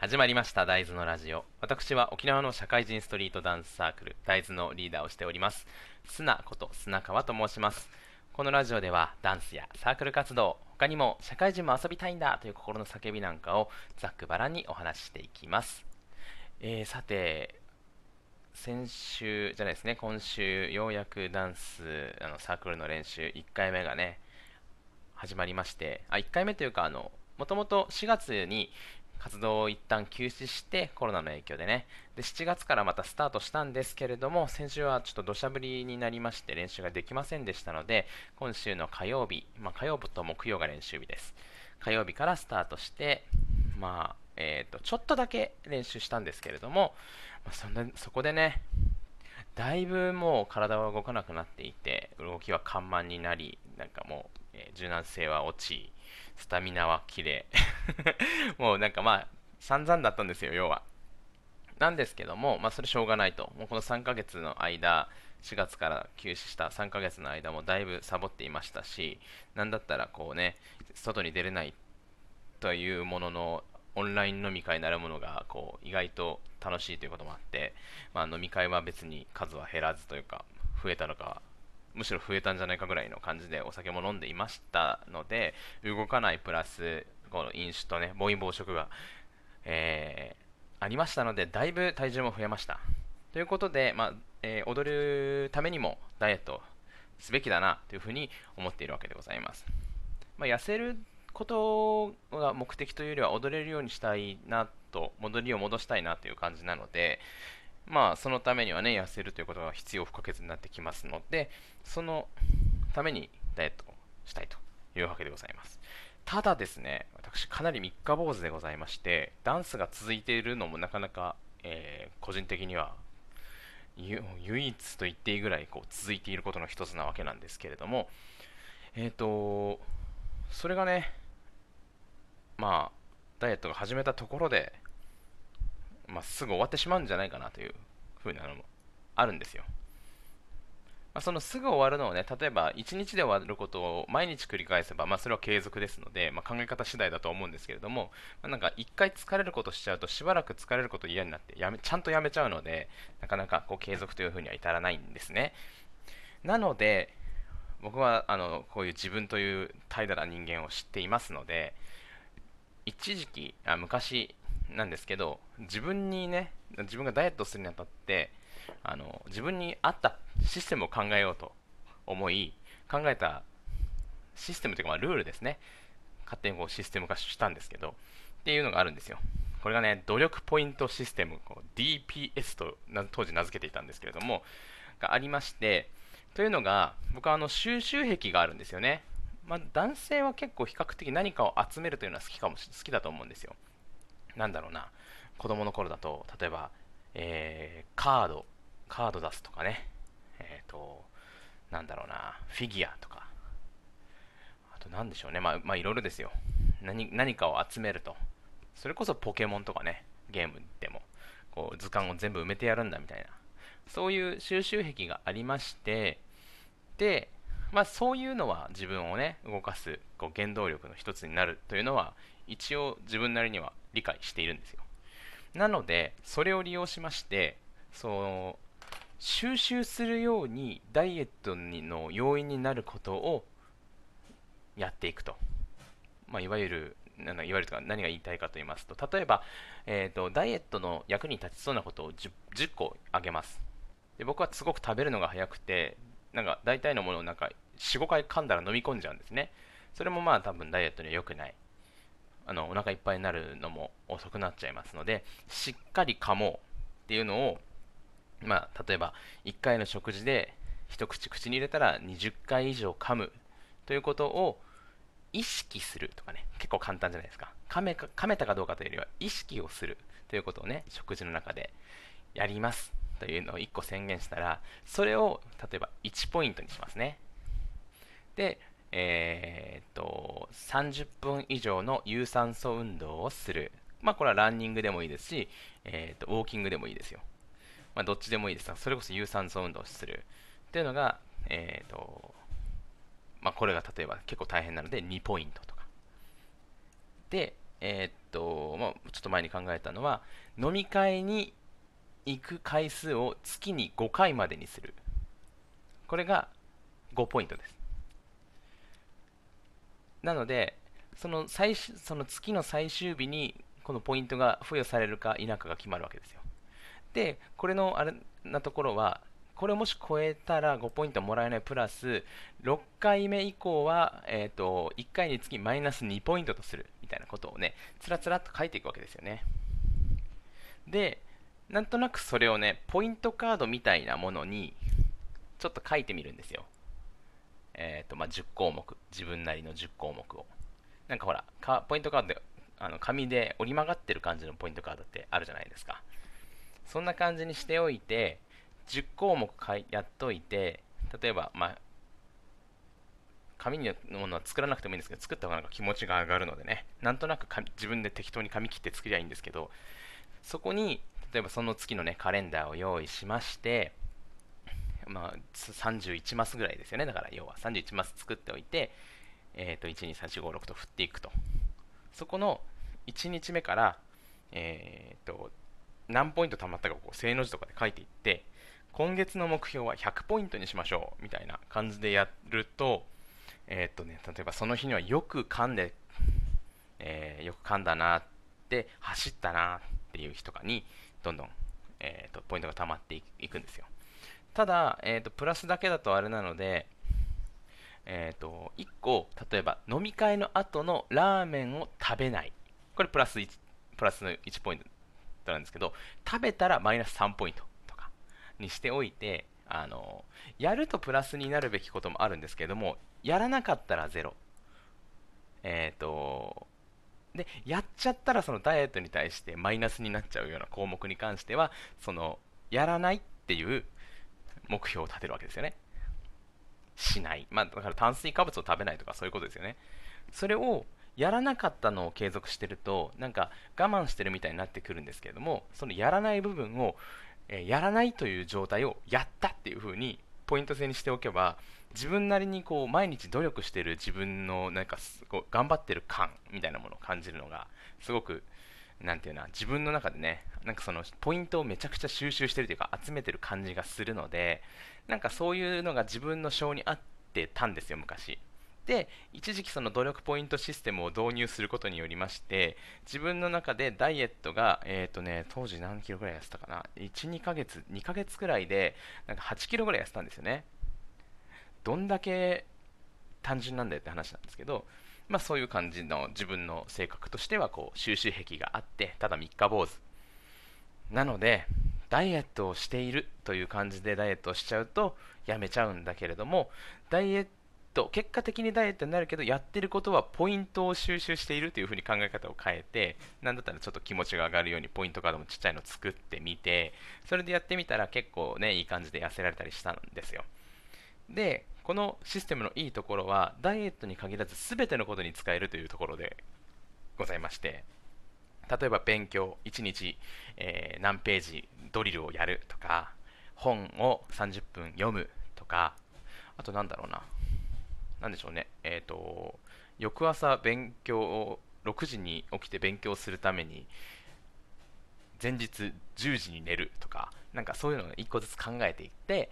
始まりました大豆のラジオ。私は沖縄の社会人ストリートダンスサークル大豆のリーダーをしております。砂こと砂川と申します。このラジオではダンスやサークル活動他にも社会人も遊びたいんだという心の叫びなんかをざっくばらんにお話ししていきます、えーさて先週じゃないですね今週ようやくダンスあのサークルの練習1回目がね始まりましてあ1回目というかあのもともと4月に活動を一旦休止してコロナの影響でね。で7月からまたスタートしたんですけれども先週はちょっと土砂降りになりまして練習ができませんでしたので今週の火曜日、まあ、火曜日と木曜が練習日です。火曜日からスタートしてまあえー、とちょっとだけ練習したんですけれども、まあ、そんなそこでねだいぶもう体は動かなくなっていて動きは緩慢になりなんかもう、えー柔軟性は落ちスタミナは切れ。もうなんかまあ散々だったんですよ要は。なんですけども、まあ、それしょうがないと。もうこの3ヶ月の間4月から休止した3ヶ月の間もだいぶサボっていましたしなんだったらこうね外に出れないというもののオンライン飲み会なるものがこう意外と楽しいということもあって、まあ、飲み会は別に数は減らずというか増えたのかむしろ増えたんじゃないかぐらいの感じでお酒も飲んでいましたので動かないプラスこの飲酒とね暴飲暴食が、えーありましたのでだいぶ体重も増えました。ということで、まあえー踊るためにもダイエットすべきだなというふうに思っているわけでございます、まあ、痩せることが目的というよりは踊れるようにしたいなと戻りを戻したいなという感じなのでまあそのためにはね痩せるということが必要不可欠になってきますのでそのためにダイエットをしたいというわけでございます。ただですね私かなり三日坊主でございましてダンスが続いているのもなかなか、えー個人的には唯一と言っていいぐらいこう続いていることの一つなわけなんですけれどもえっ、とそれがねまあダイエットが始めたところで、まあ、すぐ終わってしまうんじゃないかなというふうなのもあるんですよ。まあ、そのすぐ終わるのをね、例えば1日で終わることを毎日繰り返せば、まあ、それは継続ですので、まあ、考え方次第だと思うんですけれども、まあ、なんか1回疲れることしちゃうと、しばらく疲れること嫌になってやめ、ちゃんとやめちゃうので、なかなかこう継続というふうには至らないんですね。なので、僕はあのこういう自分という怠惰な人間を知っていますので、一時期あ昔なんですけど自分にね自分がダイエットするにあたってあの自分に合ったシステムを考えようと思い考えたシステムというか、まあ、ルールですね。勝手にこうシステム化したんですけどっていうのがあるんですよ。これがね努力ポイントシステムこう DPS と当時名付けていたんですけれどもがありましてというのが僕はあの収集癖があるんですよね。まあ、男性は結構比較的何かを集めるというのは好きかもし好きだと思うんですよ。なんだろうな、子供の頃だと、例えば、えーカード、カード出すとかね、えっ、と、なんだろうな、フィギュアとか、あと何でしょうね、まあ、まあ、いろいろですよ。何。何かを集めると。それこそポケモンとかね、ゲームでも、こう図鑑を全部埋めてやるんだみたいな、そういう収集癖がありまして、で、まあ、そういうのは自分をね動かすこう原動力の一つになるというのは一応自分なりには理解しているんですよ。なのでそれを利用しましてその収集するようにダイエットにの要因になることをやっていくと、まあ、いわゆるなんだいわゆるとか何が言いたいかと言いますと例えば、えー、とダイエットの役に立ちそうなことを 10, 10個あげます。で僕はすごく食べるのが早くてなんか大体のものをなんか45回噛んだら飲み込んじゃうんですね。それもまあ多分ダイエットには良くない。あのお腹いっぱいになるのも遅くなっちゃいますのでしっかり噛もうっていうのをまあ例えば1回の食事で一口口に入れたら20回以上噛むということを意識するとかね。結構簡単じゃないですか。噛めか噛めたかどうかというよりは意識をするということをね食事の中でやります。というのを1個宣言したらそれを例えば1ポイントにしますね。でえーっと30分以上の有酸素運動をする。まあこれはランニングでもいいですし、えーっとウォーキングでもいいですよ。まあどっちでもいいです。がそれこそ有酸素運動をする。っていうのがえーっとまあこれが例えば結構大変なので2ポイントとか。でえーっとまあちょっと前に考えたのは飲み会に行く回数を月に5回までにする。これが5ポイントです。なのでその最その月の最終日にこのポイントが付与されるか否かが決まるわけですよ。でこれのあれなところはこれをもし超えたら5ポイントもらえないプラス6回目以降は、えーと、1回につきマイナス2ポイントとするみたいなことをねつらつらと書いていくわけですよね。でなんとなくそれをねポイントカードみたいなものにちょっと書いてみるんですよ。えっ、ー、とまあ10項目自分なりの10項目を。なんかほらポイントカードであの紙で折り曲がってる感じのポイントカードってあるじゃないですか。そんな感じにしておいて10項目やっといて例えば、まあ、紙のものは作らなくてもいいんですけど作った方がなんか気持ちが上がるのでね。なんとなく自分で適当に紙切って作りゃいいんですけどそこに例えばその月のねカレンダーを用意しましてまあ、31マスぐらいですよね。だから要は31マス作っておいて、えー、と123456と振っていくと。そこの1日目から、えー、と何ポイント貯まったかをこう正の字とかで書いていって今月の目標は100ポイントにしましょうみたいな感じでやると,、えーとね、例えばその日にはよく噛んで、えー、よく噛んだなって走ったなっていう日とかにどんどん、えーと、ポイントが溜まっていくんですよ。ただ、えーと、プラスだけだとあれなので、えーと、1個例えば飲み会の後のラーメンを食べない。これプラス1プラスの1ポイントなんですけど食べたらマイナス3ポイントとかにしておいてあのやるとプラスになるべきこともあるんですけどもやらなかったらゼロ。えっ、ー、とでやっちゃったらそのダイエットに対してマイナスになっちゃうような項目に関してはそのやらないっていう目標を立てるわけですよね。しない、まあ、だから炭水化物を食べないとかそういうことですよね。それをやらなかったのを継続してるとなんか我慢してるみたいになってくるんですけれどもそのやらない部分をえやらないという状態をやったっていう風にポイント制にしておけば自分なりにこう毎日努力してる自分のなんかすご頑張ってる感みたいなものを感じるのがすごくなんていうな自分の中でねなんかそのポイントをめちゃくちゃ収集してるというか集めてる感じがするのでなんかそういうのが自分の性に合ってたんですよ昔。で一時期その努力ポイントシステムを導入することによりまして自分の中でダイエットが、えーとね、当時何キロぐらい痩せたかな？12ヶ月2ヶ月くらいでなんか8キロぐらい痩せたんですよね。どんだけ単純なんだよって話なんですけどまあそういう感じの自分の性格としてはこう収集癖があってただ3日坊主。なのでダイエットをしているという感じでダイエットをしちゃうとやめちゃうんだけれどもダイエット結果的にダイエットになるけどやってることはポイントを収集しているというふうに考え方を変えてなんだったらちょっと気持ちが上がるようにポイントカードもちっちゃいの作ってみてそれでやってみたら結構ねいい感じで痩せられたりしたんですよ。でこのシステムのいいところはダイエットに限らず全てのことに使えるというところでございまして例えば勉強1日、えー、何ページドリルをやるとか本を30分読むとかあとなんだろうななんでしょうね、えっ、ー、と、翌朝勉強を、6時に起きて勉強するために、前日10時に寝るとか、なんかそういうのを1個ずつ考えていって、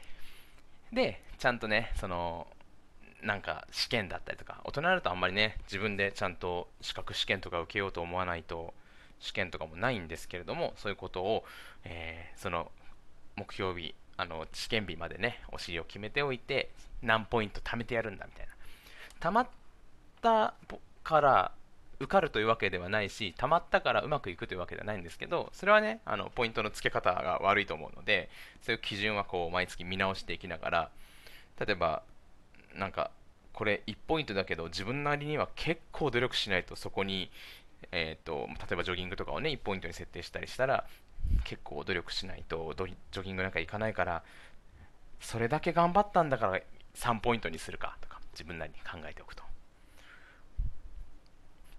で、ちゃんとね、その、なんか試験だったりとか、大人になるとあんまりね、自分でちゃんと資格試験とか受けようと思わないと、試験とかもないんですけれども、そういうことを、えー、その目標日、あの試験日までね、お尻を決めておいて、何ポイント貯めてやるんだみたいな。溜まったから受かるというわけではないし、溜まったからうまくいくというわけではないんですけど、それはね、あのポイントの付け方が悪いと思うので、そういう基準はこう毎月見直していきながら、例えば、なんか、これ1ポイントだけど、自分なりには結構努力しないとそこに、えーと、例えばジョギングとかをね、1ポイントに設定したりしたら、結構努力しないとジョギングなんか行かないから、それだけ頑張ったんだから3ポイントにするかとか。自分なりに考えておくと。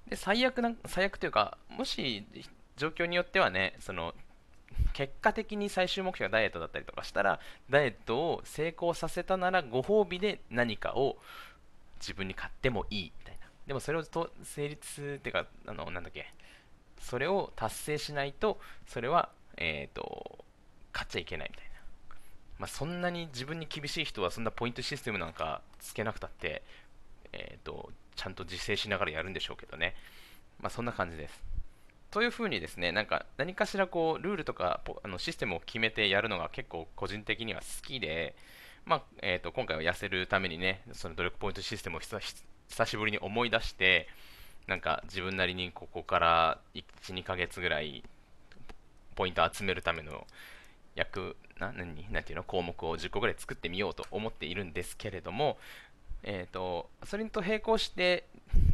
で最悪な最悪というかもし状況によってはねその結果的に最終目標がダイエットだったりとかしたらダイエットを成功させたならご褒美で何かを自分に買ってもいいみたいな。でもそれをと成立っていうかあのなんだっけそれを達成しないとそれは、えーと、勝っちゃいけないみたいな、まあ、そんなに自分に厳しい人はそんなポイントシステムなんかつけなくたって、えーと、ちゃんと自制しながらやるんでしょうけどね、まあ、そんな感じです。というふうにですね、なんか何かしらこうルールとかあのシステムを決めてやるのが結構個人的には好きで、まあえーと、今回は痩せるためにね、その努力ポイントシステムを久しぶりに思い出して、なんか自分なりにここから1、2ヶ月ぐらいポイント集めるための役、な何なんていうの項目を10個ぐらい作ってみようと思っているんですけれども、えーと、それと並行して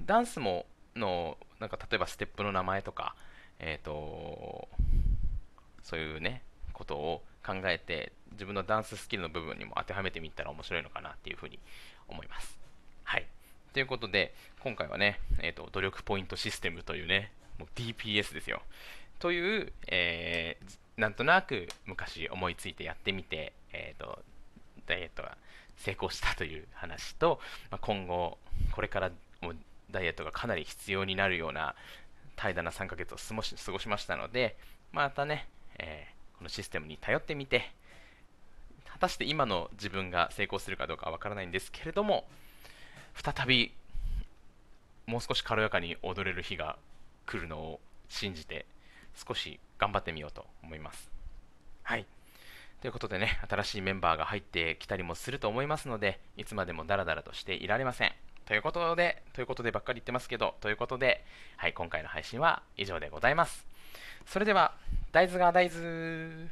ダンスものなんか例えばステップの名前とか、えーとそういうねことを考えて自分のダンススキルの部分にも当てはめてみたら面白いのかなっていうふうに思います。はい。ということで、今回はね、えーと、努力ポイントシステムというね、もう DPS ですよ。という、えー、なんとなく昔思いついてやってみて、え、ダイエットが成功したという話と、まあ、今後、これからもダイエットがかなり必要になるような怠惰な3ヶ月を過ごし過ごしましたので、またね、えー、このシステムに頼ってみて、果たして今の自分が成功するかどうかわからないんですけれども、再びもう少し軽やかに踊れる日が来るのを信じて、少し頑張ってみようと思います。はい。ということでね、新しいメンバーが入ってきたりもすると思いますので、いつまでもダラダラとしていられません。ということで、ということでばっかり言ってますけど、ということで、はい、今回の配信は以上でございます。それでは、大豆が大豆